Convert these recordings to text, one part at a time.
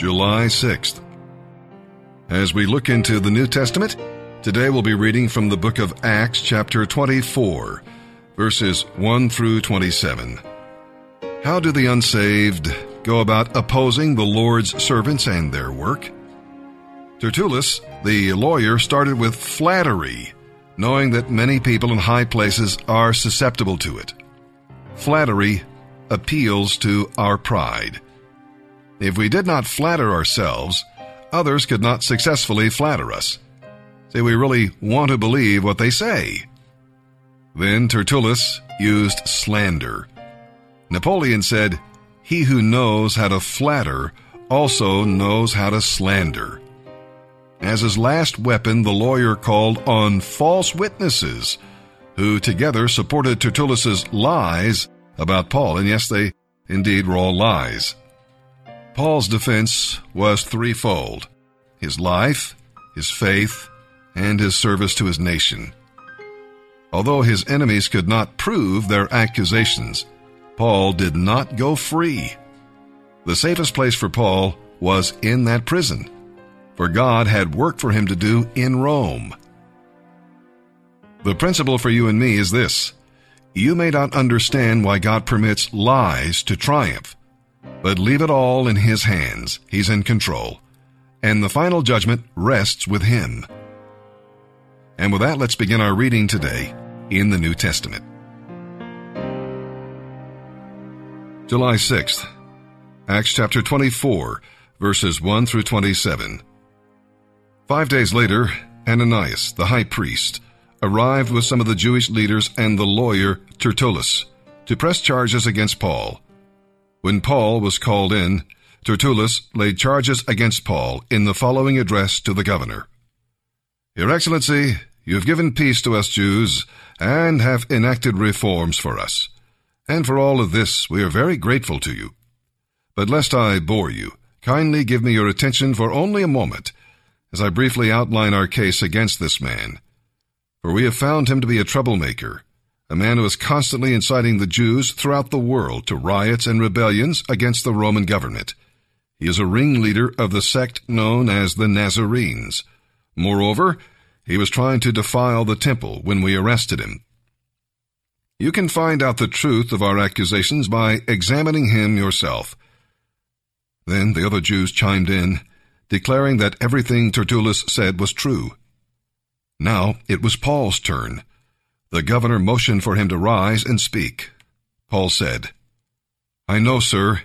July 6th. As we look into the New Testament, today we'll be reading from the book of Acts, chapter 24, verses 1 through 27. How do the unsaved go about opposing the Lord's servants and their work? Tertullus, the lawyer, started with flattery, knowing that many people in high places are susceptible to it. Flattery appeals to our pride. If we did not flatter ourselves, others could not successfully flatter us. See, we really want to believe what they say. Then Tertullus used slander. Napoleon said, He who knows how to flatter also knows how to slander. As his last weapon, the lawyer called on false witnesses, who together supported Tertullus's lies about Paul, and yes, they indeed were all lies. Paul's defense was threefold his life, his faith, and his service to his nation. Although his enemies could not prove their accusations, Paul did not go free. The safest place for Paul was in that prison, for God had work for him to do in Rome. The principle for you and me is this you may not understand why God permits lies to triumph. But leave it all in His hands. He's in control. And the final judgment rests with Him. And with that, let's begin our reading today in the New Testament. July 6th, Acts chapter 24, verses 1 through 27. Five days later, Ananias, the high priest, arrived with some of the Jewish leaders and the lawyer Tertullus to press charges against Paul. When Paul was called in, Tertullus laid charges against Paul in the following address to the governor Your Excellency, you have given peace to us Jews and have enacted reforms for us. And for all of this, we are very grateful to you. But lest I bore you, kindly give me your attention for only a moment as I briefly outline our case against this man. For we have found him to be a troublemaker a man who is constantly inciting the Jews throughout the world to riots and rebellions against the Roman government. He is a ringleader of the sect known as the Nazarenes. Moreover, he was trying to defile the temple when we arrested him. You can find out the truth of our accusations by examining him yourself. Then the other Jews chimed in, declaring that everything Tertullus said was true. Now it was Paul's turn. The governor motioned for him to rise and speak. Paul said, I know, sir,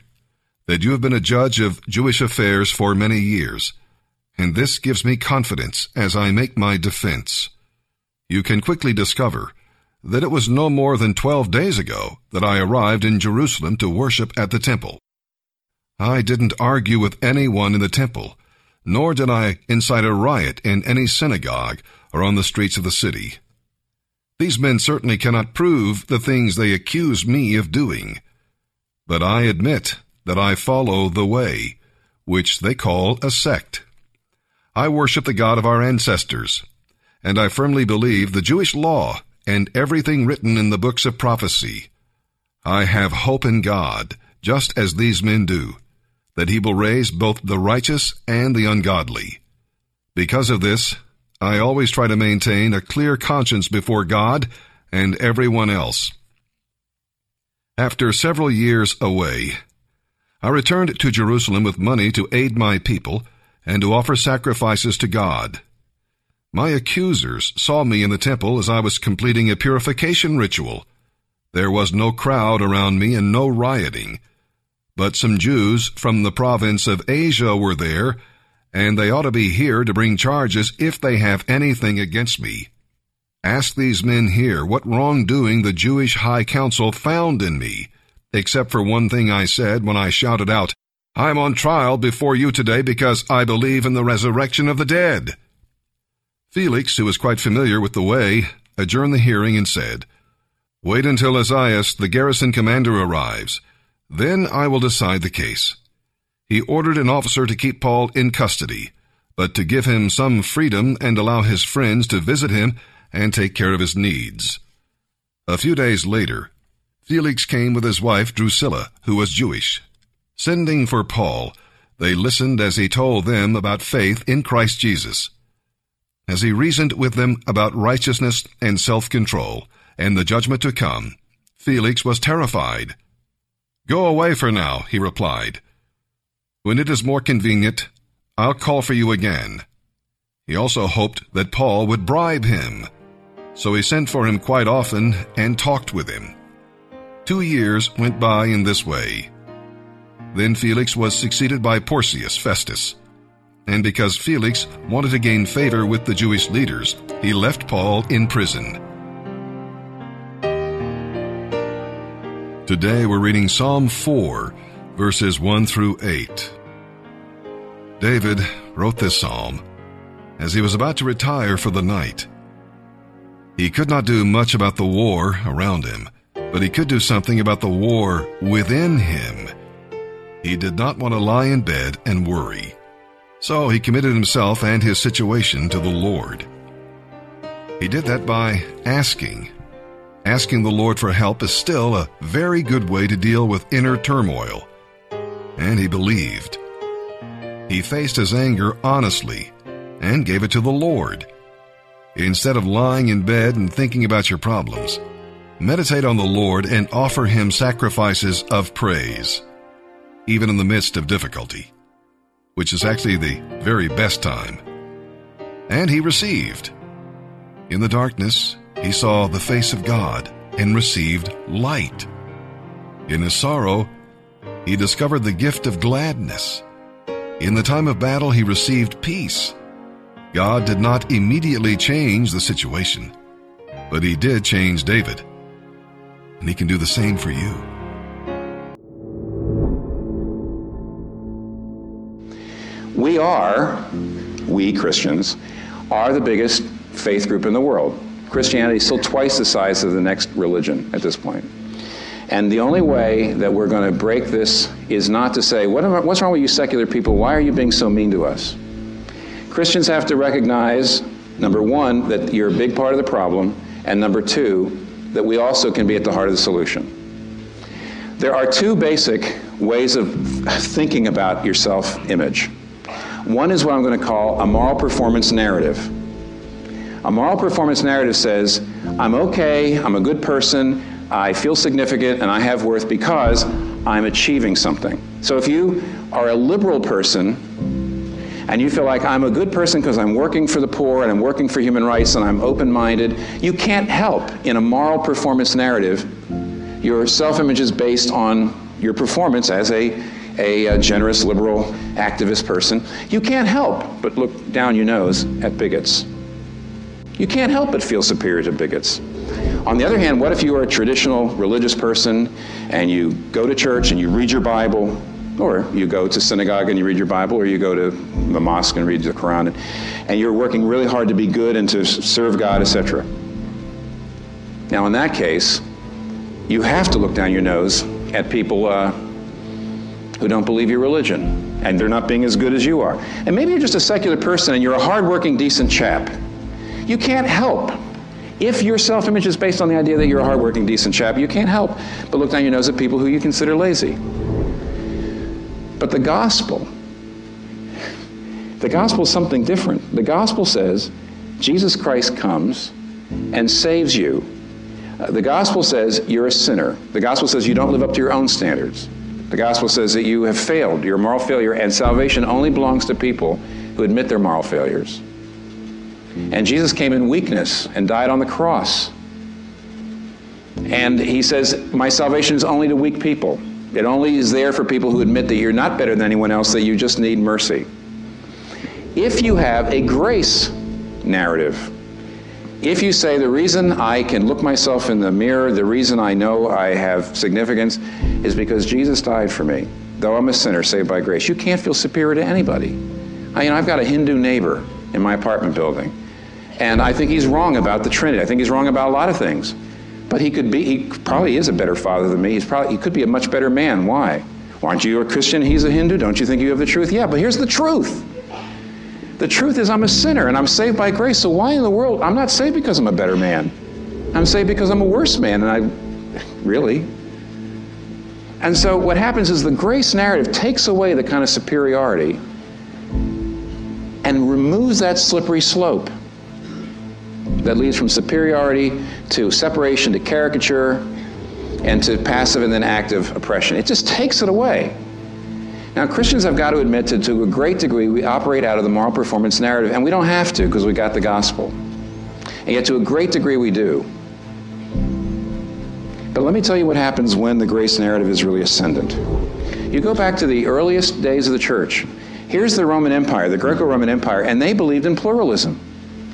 that you have been a judge of Jewish affairs for many years, and this gives me confidence as I make my defense. You can quickly discover that it was no more than twelve days ago that I arrived in Jerusalem to worship at the temple. I didn't argue with anyone in the temple, nor did I incite a riot in any synagogue or on the streets of the city. These men certainly cannot prove the things they accuse me of doing. But I admit that I follow the way, which they call a sect. I worship the God of our ancestors, and I firmly believe the Jewish law and everything written in the books of prophecy. I have hope in God, just as these men do, that he will raise both the righteous and the ungodly. Because of this, I always try to maintain a clear conscience before God and everyone else. After several years away, I returned to Jerusalem with money to aid my people and to offer sacrifices to God. My accusers saw me in the temple as I was completing a purification ritual. There was no crowd around me and no rioting. But some Jews from the province of Asia were there and they ought to be here to bring charges if they have anything against me. Ask these men here what wrongdoing the Jewish High Council found in me, except for one thing I said when I shouted out, I'm on trial before you today because I believe in the resurrection of the dead. Felix, who was quite familiar with the way, adjourned the hearing and said, Wait until Lysias, the garrison commander, arrives. Then I will decide the case he ordered an officer to keep Paul in custody, but to give him some freedom and allow his friends to visit him and take care of his needs. A few days later, Felix came with his wife Drusilla, who was Jewish. Sending for Paul, they listened as he told them about faith in Christ Jesus. As he reasoned with them about righteousness and self-control and the judgment to come, Felix was terrified. Go away for now, he replied. When it is more convenient, I'll call for you again. He also hoped that Paul would bribe him. So he sent for him quite often and talked with him. Two years went by in this way. Then Felix was succeeded by Porcius Festus. And because Felix wanted to gain favor with the Jewish leaders, he left Paul in prison. Today we're reading Psalm 4, verses 1 through 8. David wrote this psalm as he was about to retire for the night. He could not do much about the war around him, but he could do something about the war within him. He did not want to lie in bed and worry. So he committed himself and his situation to the Lord. He did that by asking. Asking the Lord for help is still a very good way to deal with inner turmoil. And he believed. He faced his anger honestly and gave it to the Lord. Instead of lying in bed and thinking about your problems, meditate on the Lord and offer Him sacrifices of praise, even in the midst of difficulty, which is actually the very best time. And he received. In the darkness, he saw the face of God and received light. In his sorrow, he discovered the gift of gladness. In the time of battle, he received peace. God did not immediately change the situation, but he did change David. And he can do the same for you. We are, we Christians, are the biggest faith group in the world. Christianity is still twice the size of the next religion at this point. And the only way that we're going to break this is not to say, what I, what's wrong with you secular people? Why are you being so mean to us? Christians have to recognize, number one, that you're a big part of the problem, and number two, that we also can be at the heart of the solution. There are two basic ways of thinking about your self image. One is what I'm going to call a moral performance narrative. A moral performance narrative says, I'm okay, I'm a good person, I feel significant, and I have worth because I'm achieving something. So if you are a liberal person, and you feel like I'm a good person because I'm working for the poor and I'm working for human rights and I'm open minded, you can't help in a moral performance narrative. Your self image is based on your performance as a, a, a, generous, liberal, activist person. You can't help but look down your nose at bigots. You can't help but feel superior to bigots. On the other hand, what if you are a traditional religious person and you go to church and you read your Bible or you go to synagogue and you read your Bible, or you go to the mosque and read the Quran, and, and you're working really hard to be good and to serve God, etc. Now, in that case, you have to look down your nose at people uh, who don't believe your religion, and they're not being as good as you are. And maybe you're just a secular person and you're a hardworking, decent chap. You can't help. If your self image is based on the idea that you're a hardworking, decent chap, you can't help but look down your nose at people who you consider lazy. But the gospel, the gospel is something different. The gospel says Jesus Christ comes and saves you. Uh, the gospel says you're a sinner. The gospel says you don't live up to your own standards. The gospel says that you have failed, you're a moral failure, and salvation only belongs to people who admit their moral failures. And Jesus came in weakness and died on the cross. And he says, My salvation is only to weak people. It only is there for people who admit that you're not better than anyone else, that you just need mercy. If you have a grace narrative, if you say the reason I can look myself in the mirror, the reason I know I have significance is because Jesus died for me, though I'm a sinner saved by grace, you can't feel superior to anybody. I mean, I've got a Hindu neighbor in my apartment building, and I think he's wrong about the Trinity. I think he's wrong about a lot of things. But he could be, he probably is a better father than me. He's probably, he could be a much better man. Why? Aren't you a Christian? He's a Hindu. Don't you think you have the truth? Yeah, but here's the truth. The truth is, I'm a sinner and I'm saved by grace. So why in the world? I'm not saved because I'm a better man. I'm saved because I'm a worse man. And I, really, And so what happens is the grace narrative takes away the kind of superiority and removes that slippery slope that leads from superiority to separation to caricature and to passive and then active oppression. It just takes it away. Now, Christians have got to admit that to a great degree we operate out of the moral performance narrative, and we don't have to because we got the gospel. And yet, to a great degree, we do. But let me tell you what happens when the grace narrative is really ascendant. You go back to the earliest days of the church. Here's the Roman Empire, the Greco Roman Empire, and they believed in pluralism.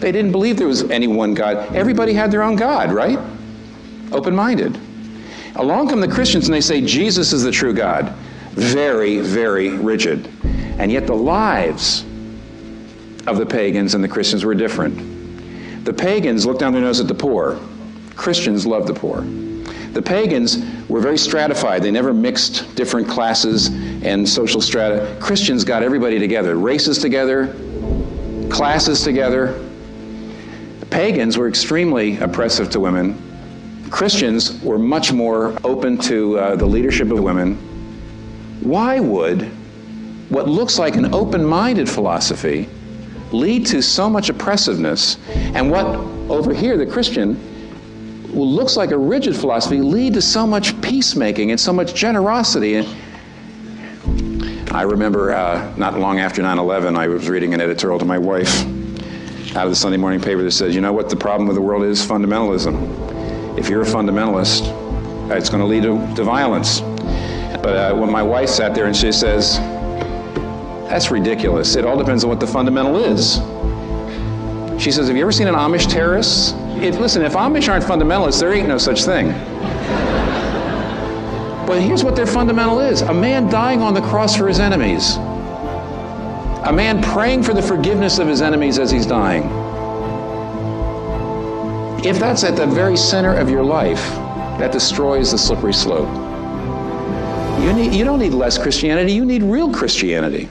They didn't believe there was any one God. Everybody had their own God, right? Open minded. Along come the Christians and they say Jesus is the true God. Very, very rigid. And yet the lives of the pagans and the Christians were different. The pagans looked down their nose at the poor. Christians loved the poor. The pagans were very stratified. They never mixed different classes and social strata. Christians got everybody together, races together, classes together. Pagans were extremely oppressive to women. Christians were much more open to uh, the leadership of women. Why would what looks like an open minded philosophy lead to so much oppressiveness? And what over here, the Christian, looks like a rigid philosophy lead to so much peacemaking and so much generosity. I remember uh, not long after 9 11, I was reading an editorial to my wife out of the Sunday morning paper that says, you know what the problem with the world is? Fundamentalism. If you're a fundamentalist, it's going to lead to, to violence. But uh, when my wife sat there and she says, that's ridiculous. It all depends on what the fundamental is. She says, have you ever seen an Amish terrorist? listen, if Amish aren't fundamentalists, there ain't no such thing. But here's what their fundamental is a man dying on the cross for his enemies, a man praying for the forgiveness of his enemies as he's dying. If that's at the very center of your life, that destroys the slippery slope. You, need, you don't need less Christianity, you need real Christianity.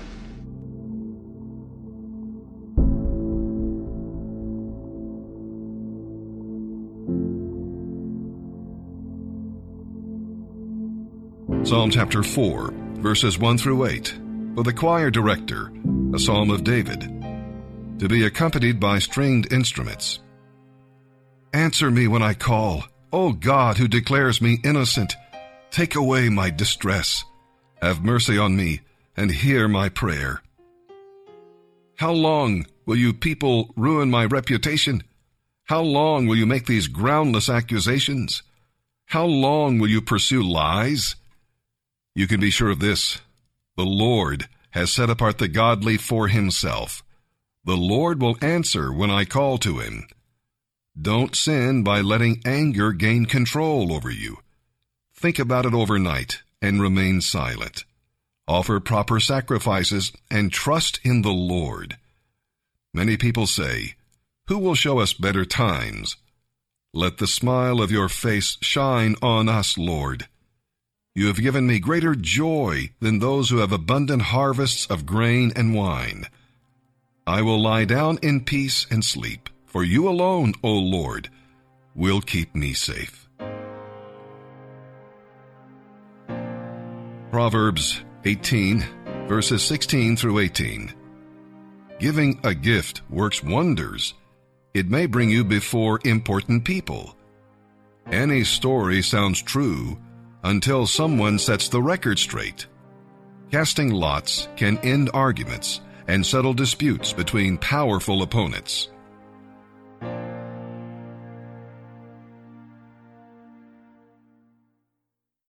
Psalm chapter 4, verses 1 through 8, for the choir director, a psalm of David, to be accompanied by stringed instruments. Answer me when I call, O God who declares me innocent. Take away my distress. Have mercy on me and hear my prayer. How long will you people ruin my reputation? How long will you make these groundless accusations? How long will you pursue lies? You can be sure of this the Lord has set apart the godly for himself. The Lord will answer when I call to him. Don't sin by letting anger gain control over you. Think about it overnight and remain silent. Offer proper sacrifices and trust in the Lord. Many people say, Who will show us better times? Let the smile of your face shine on us, Lord. You have given me greater joy than those who have abundant harvests of grain and wine. I will lie down in peace and sleep, for you alone, O Lord, will keep me safe. Proverbs 18, verses 16 through 18. Giving a gift works wonders. It may bring you before important people. Any story sounds true until someone sets the record straight. Casting lots can end arguments and settle disputes between powerful opponents.